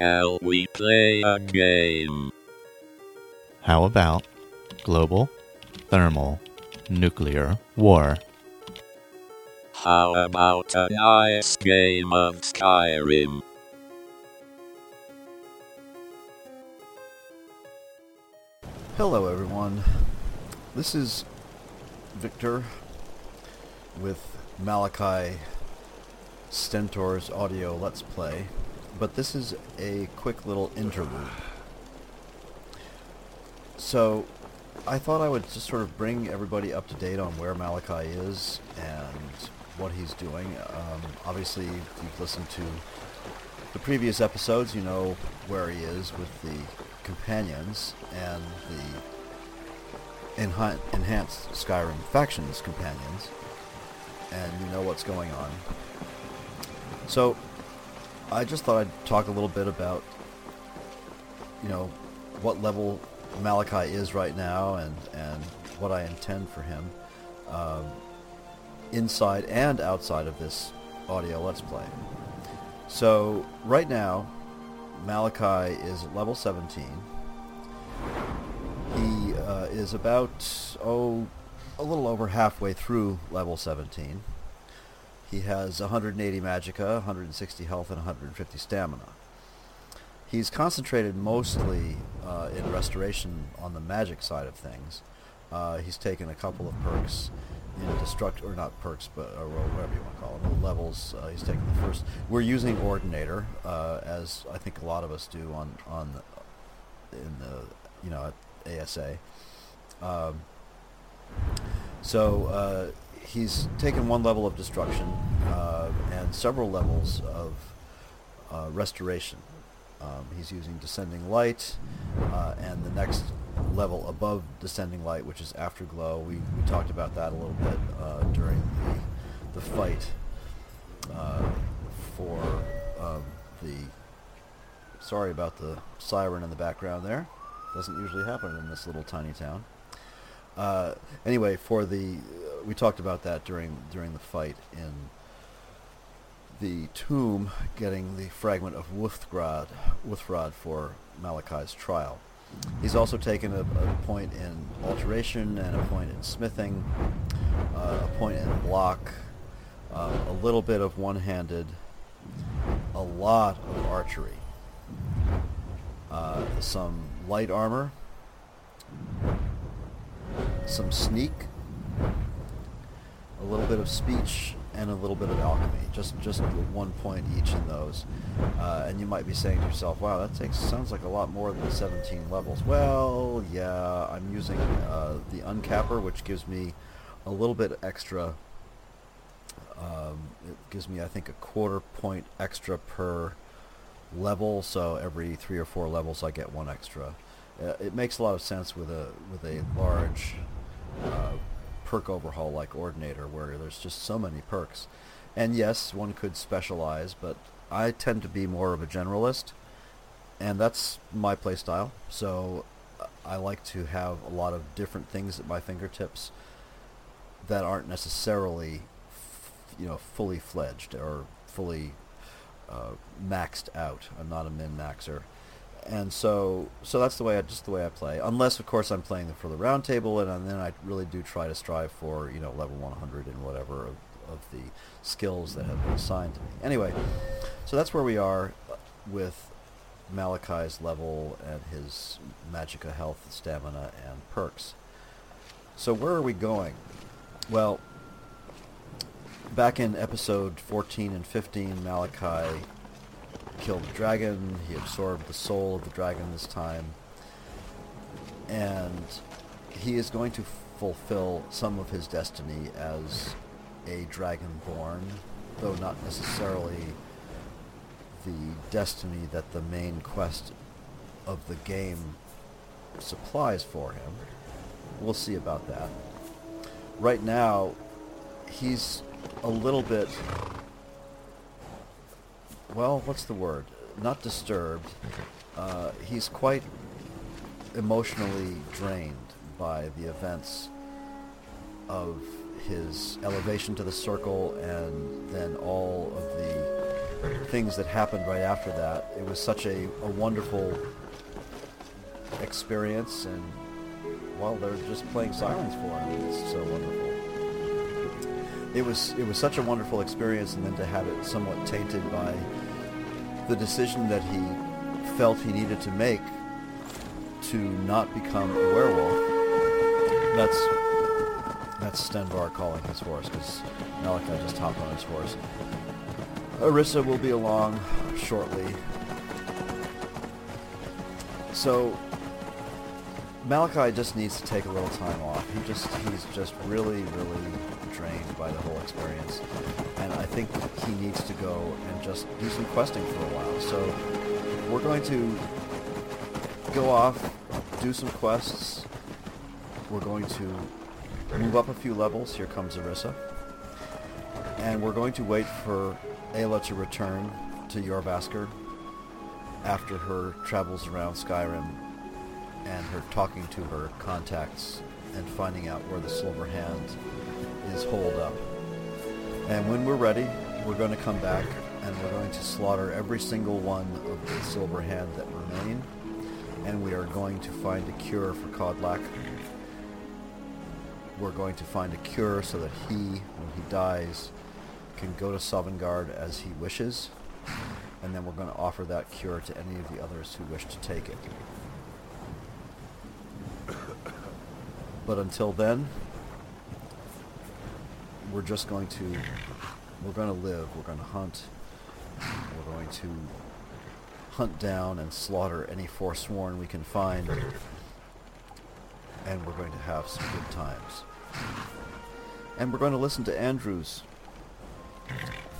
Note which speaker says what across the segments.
Speaker 1: Shall we play a game?
Speaker 2: How about global, thermal, nuclear war?
Speaker 1: How about a nice game of Skyrim?
Speaker 3: Hello, everyone. This is Victor with Malachi Stentor's audio Let's Play, but this is a quick little interlude. So, I thought I would just sort of bring everybody up to date on where Malachi is and what he's doing. Um, obviously, if you've listened to the previous episodes, you know where he is with the companions and the enha- enhanced Skyrim factions companions, and you know what's going on. So, I just thought I'd talk a little bit about, you know, what level Malachi is right now and, and what I intend for him um, inside and outside of this audio Let's Play. So, right now, Malachi is level 17. He uh, is about, oh, a little over halfway through level 17. He has 180 magicka, 160 health, and 150 stamina. He's concentrated mostly uh, in restoration on the magic side of things. Uh, he's taken a couple of perks in destruct or not perks, but or whatever you want to call them, levels. Uh, he's taken the first. We're using Ordinator, uh, as I think a lot of us do on on the, in the you know ASA. Um, so uh, he's taken one level of destruction uh, and several levels of uh, restoration. Um, he's using Descending Light, uh, and the next level above Descending Light, which is Afterglow. We, we talked about that a little bit uh, during the, the fight uh, for um, the... Sorry about the siren in the background there. Doesn't usually happen in this little tiny town. Uh, anyway, for the... we talked about that during during the fight in the tomb getting the fragment of Wuthgrad, Wuuthrad for Malachi's trial. He's also taken a, a point in alteration and a point in smithing, uh, a point in block, uh, a little bit of one-handed, a lot of archery, uh, some light armor, some sneak, a little bit of speech, and a little bit of alchemy. Just just one point each in those. Uh, and you might be saying to yourself, "Wow, that takes sounds like a lot more than 17 levels." Well, yeah, I'm using uh, the uncapper, which gives me a little bit extra. Um, it gives me, I think, a quarter point extra per level. So every three or four levels, I get one extra. Uh, it makes a lot of sense with a with a large uh, perk overhaul like Ordinator, where there's just so many perks. And yes, one could specialize, but I tend to be more of a generalist, and that's my playstyle. So I like to have a lot of different things at my fingertips that aren't necessarily, you know, fully fledged or fully uh, maxed out. I'm not a min maxer and so so that's the way I just the way I play. Unless of course I'm playing for the round table, and, and then I really do try to strive for you know level 100 and whatever of, of the skills that have been assigned to me. Anyway, so that's where we are with Malachi's level and his magicka health, stamina, and perks. So where are we going? Well, back in episode 14 and 15, Malachi killed the dragon. He absorbed the soul of the dragon this time. And he is going to fulfill some of his destiny as a dragonborn, though not necessarily the destiny that the main quest of the game supplies for him. We'll see about that. Right now, he's a little bit, well, what's the word? Not disturbed. Uh, he's quite emotionally drained by the events of his elevation to the circle and then all of the things that happened right after that. It was such a, a wonderful experience and well they're just playing silence for him. It's so wonderful. It was it was such a wonderful experience and then to have it somewhat tainted by the decision that he felt he needed to make to not become a werewolf. That's that's Stenvar calling his horse because Malachi just hopped on his horse. Arissa will be along shortly. So Malachi just needs to take a little time off. He just he's just really really drained by the whole experience, and I think he needs to go and just do some questing for a while. So we're going to go off, do some quests. We're going to move up a few levels. Here comes Arissa. And we're going to wait for Aela to return to Jorrvaskr after her travels around Skyrim and her talking to her contacts and finding out where the Silver Hand is holed up. And when we're ready, we're going to come back and we're going to slaughter every single one of the Silver Hand that remain. And we are going to find a cure for Kodlak. We're going to find a cure so that he, when he dies, can go to Sovngarde as he wishes. And then we're going to offer that cure to any of the others who wish to take it. But until then, we're just going to, we're going to live, we're going to hunt, we're going to hunt down and slaughter any forsworn we can find, and we're going to have some good times. And we're going to listen to Andrew's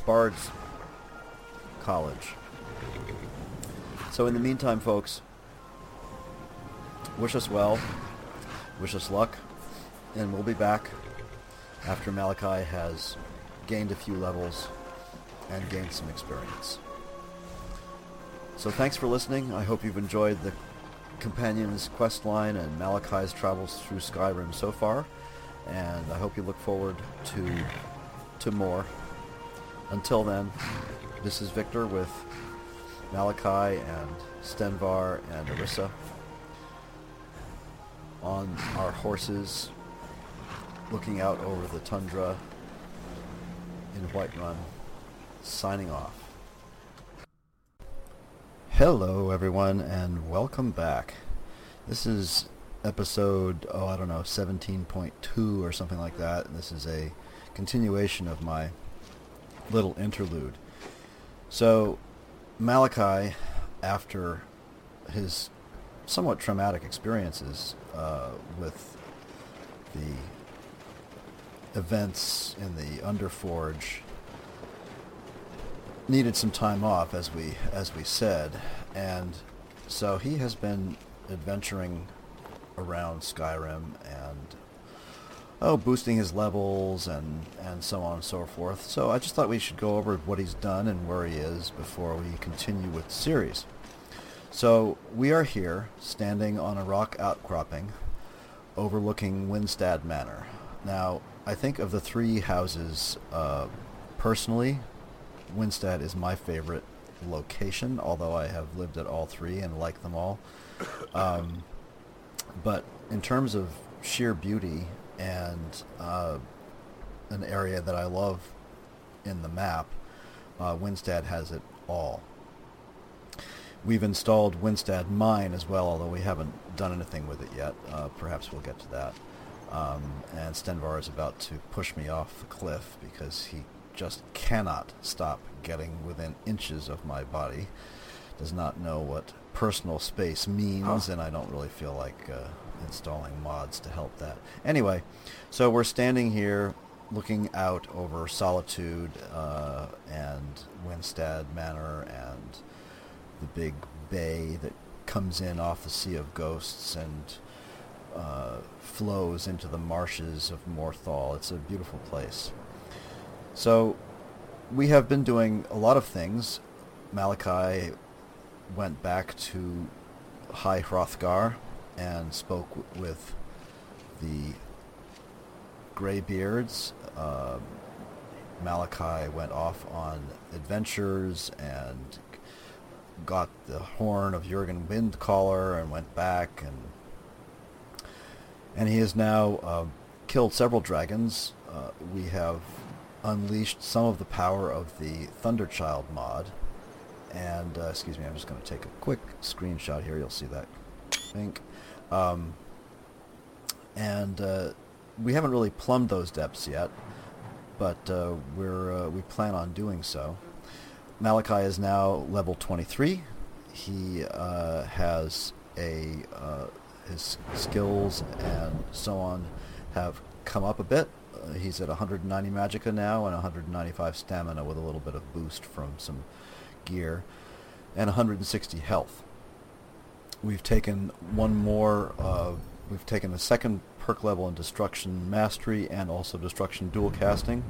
Speaker 3: Bard's College. So in the meantime, folks, wish us well, wish us luck, and we'll be back after Malachi has gained a few levels and gained some experience. So thanks for listening. I hope you've enjoyed the Companion's quest line and Malachi's travels through Skyrim so far, and I hope you look forward to to more. Until then, this is Victor with Malachi and Stenvar and Arissa on our horses looking out over the tundra in Whiterun, signing off. Hello, everyone, and welcome back. This is episode, oh, I don't know, 17.2 or something like that. This is a continuation of my little interlude. So, Malachi, after his somewhat traumatic experiences uh, with the events in the Underforge needed some time off as we as we said. And so he has been adventuring around Skyrim and oh boosting his levels and and so on and so forth. So I just thought we should go over what he's done and where he is before we continue with the series so we are here standing on a rock outcropping overlooking Windstad Manor now I think of the three houses, uh, personally, Windstad is my favorite location, although I have lived at all three and like them all. Um, but in terms of sheer beauty and uh, an area that I love in the map, uh, Windstad has it all. We've installed Windstad Mine as well, although we haven't done anything with it yet. Uh, perhaps we'll get to that. Um, and Stenvar is about to push me off the cliff because he just cannot stop getting within inches of my body. Does not know what personal space means, and I don't really feel like uh, installing mods to help that. Anyway, so we're standing here looking out over Solitude uh, and Windstad Manor and the big bay that comes in off the Sea of Ghosts and uh, flows into the marshes of Morthal. It's a beautiful place. So we have been doing a lot of things. Malachi went back to High Hrothgar and spoke w- with the Greybeards. Uh, Malachi went off on adventures and got the horn of Jurgen Windcaller and went back and and he has now uh, killed several dragons. Uh, we have unleashed some of the power of the Thunderchild mod. And, uh, excuse me, I'm just going to take a quick screenshot here. You'll see that link. Um, and uh, we haven't really plumbed those depths yet, but uh, we're, uh, we plan on doing so. Malachi is now level 23. He uh, has a his skills and so on have come up a bit. Uh, he's at 190 magicka now and 195 stamina with a little bit of boost from some gear and 160 health. We've taken one more, uh, we've taken a second perk level in Destruction Mastery and also Destruction Dual Casting.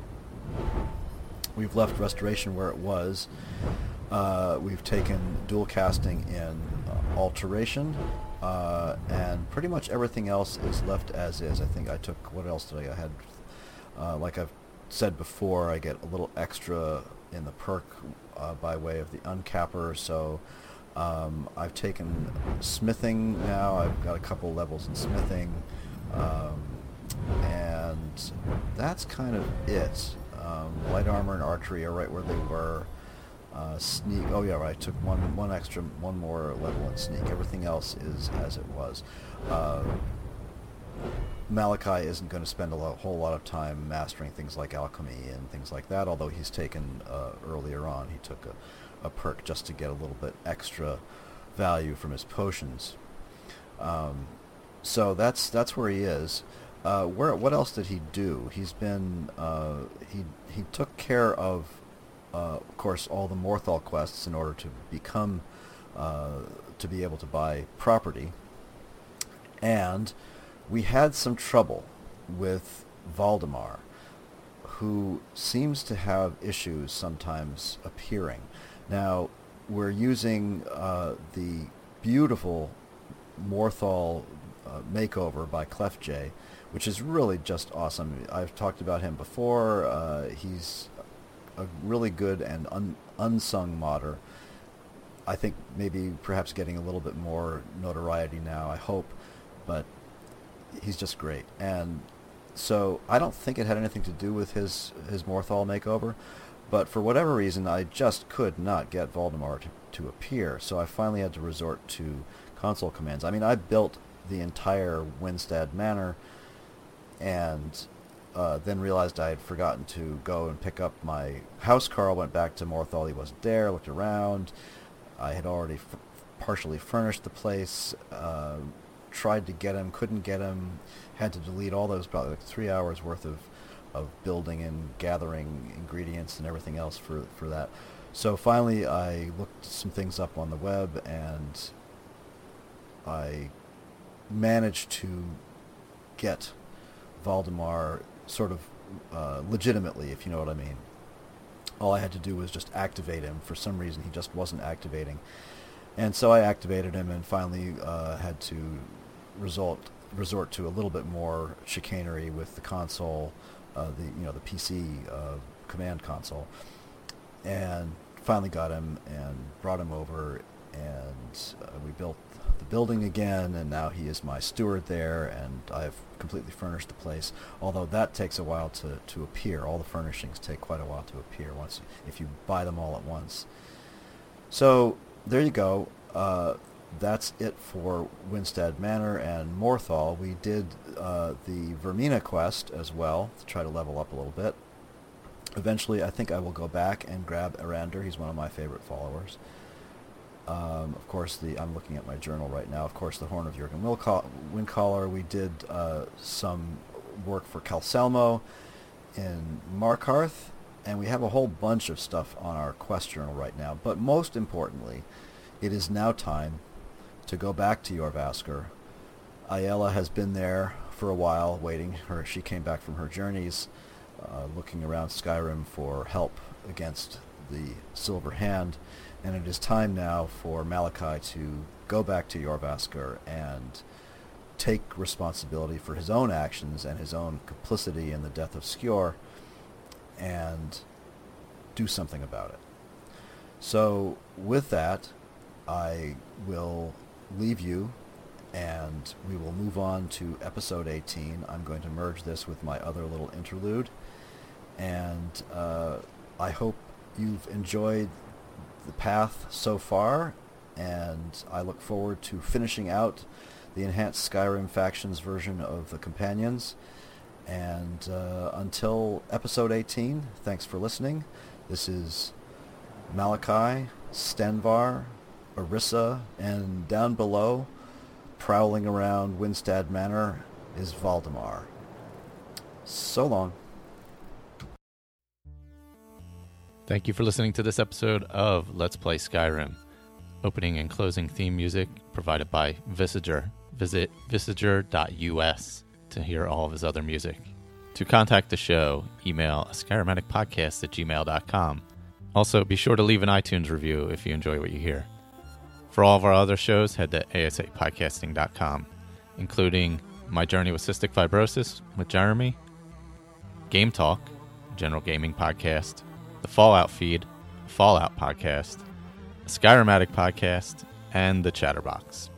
Speaker 3: We've left Restoration where it was. Uh, we've taken Dual Casting in uh, Alteration uh, and pretty much everything else is left as is. I think I took, what else did I, I had, uh, like I've said before, I get a little extra in the perk uh, by way of the uncapper, so um, I've taken smithing now, I've got a couple levels in smithing, um, and that's kind of it. Um, light armor and archery are right where they were. Uh, sneak. Oh yeah, right. I took one one extra, one more level in sneak. Everything else is as it was. Uh, Malachi isn't going to spend a lot, whole lot of time mastering things like alchemy and things like that. Although he's taken uh, earlier on, he took a, a perk just to get a little bit extra value from his potions. Um, so that's that's where he is. Uh, where what else did he do? He's been uh, he he took care of uh, of course, all the Morthal quests in order to become, uh, to be able to buy property. And we had some trouble with Valdemar, who seems to have issues sometimes appearing. Now, we're using uh, the beautiful Morthal uh, makeover by Clefj, which is really just awesome. I've talked about him before. Uh, he's a really good and un, unsung modder. I think maybe perhaps getting a little bit more notoriety now. I hope, but he's just great. And so I don't think it had anything to do with his his Morthal makeover, but for whatever reason, I just could not get Valdemar to, to appear. So I finally had to resort to console commands. I mean, I built the entire Windstad Manor, and uh, then realized I had forgotten to go and pick up my housecarl. Went back to Morthal. He wasn't there. Looked around. I had already f- partially furnished the place. Uh, tried to get him. Couldn't get him. Had to delete all those probably like three hours worth of of building and gathering ingredients and everything else for for that. So finally, I looked some things up on the web and I managed to get Valdemar sort of uh, legitimately, if you know what I mean. All I had to do was just activate him. For some reason, he just wasn't activating. And so I activated him and finally uh, had to result resort to a little bit more chicanery with the console, uh, the you know the PC uh, command console, and finally got him and brought him over, uh, we built the building again, and now he is my steward there, and I've completely furnished the place. Although that takes a while to, to appear. All the furnishings take quite a while to appear once if you buy them all at once. So there you go. Uh, that's it for Windstad Manor and Morthal. We did uh, the Vaermina quest as well to try to level up a little bit. Eventually, I think I will go back and grab Arander. He's one of my favorite followers. Um, of course, the I'm looking at my journal right now. Of course, the Horn of Jurgen Windcaller. We did uh, some work for Calcelmo in Markarth, and we have a whole bunch of stuff on our quest journal right now. But most importantly, it is now time to go back to Jorrvaskr. Aela has been there for a while, waiting. Her she came back from her journeys, uh, looking around Skyrim for help against the Silver Hand, and it is time now for Malachi to go back to Jorrvaskr and take responsibility for his own actions and his own complicity in the death of Skjor and do something about it. So with that, I will leave you and we will move on to episode 18. I'm going to merge this with my other little interlude. And uh, I hope you've enjoyed the path so far, and I look forward to finishing out the enhanced Skyrim factions version of the Companions. And uh, until episode 18, thanks for listening. This is Malachi, Stenvar, Arissa, and down below, prowling around Windstad Manor, is Valdemar. So long.
Speaker 2: Thank you for listening to this episode of Let's Play Skyrim. Opening and closing theme music provided by Visager. Visit visager.us to hear all of his other music. To contact the show, email skyrimaticpodcast at gmail.com. Also, be sure to leave an iTunes review if you enjoy what you hear. For all of our other shows, head to asapodcasting.com, including My Journey with Cystic Fibrosis with Jeremy, Game Talk, general gaming podcast, the Fallout feed, Fallout podcast, a Skyrimatic podcast, and the Chatterbox.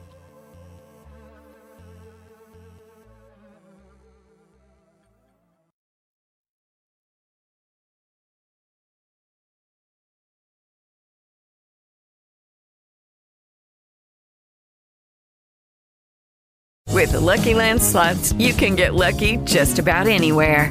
Speaker 4: With the Lucky Land slots, you can get lucky just about anywhere.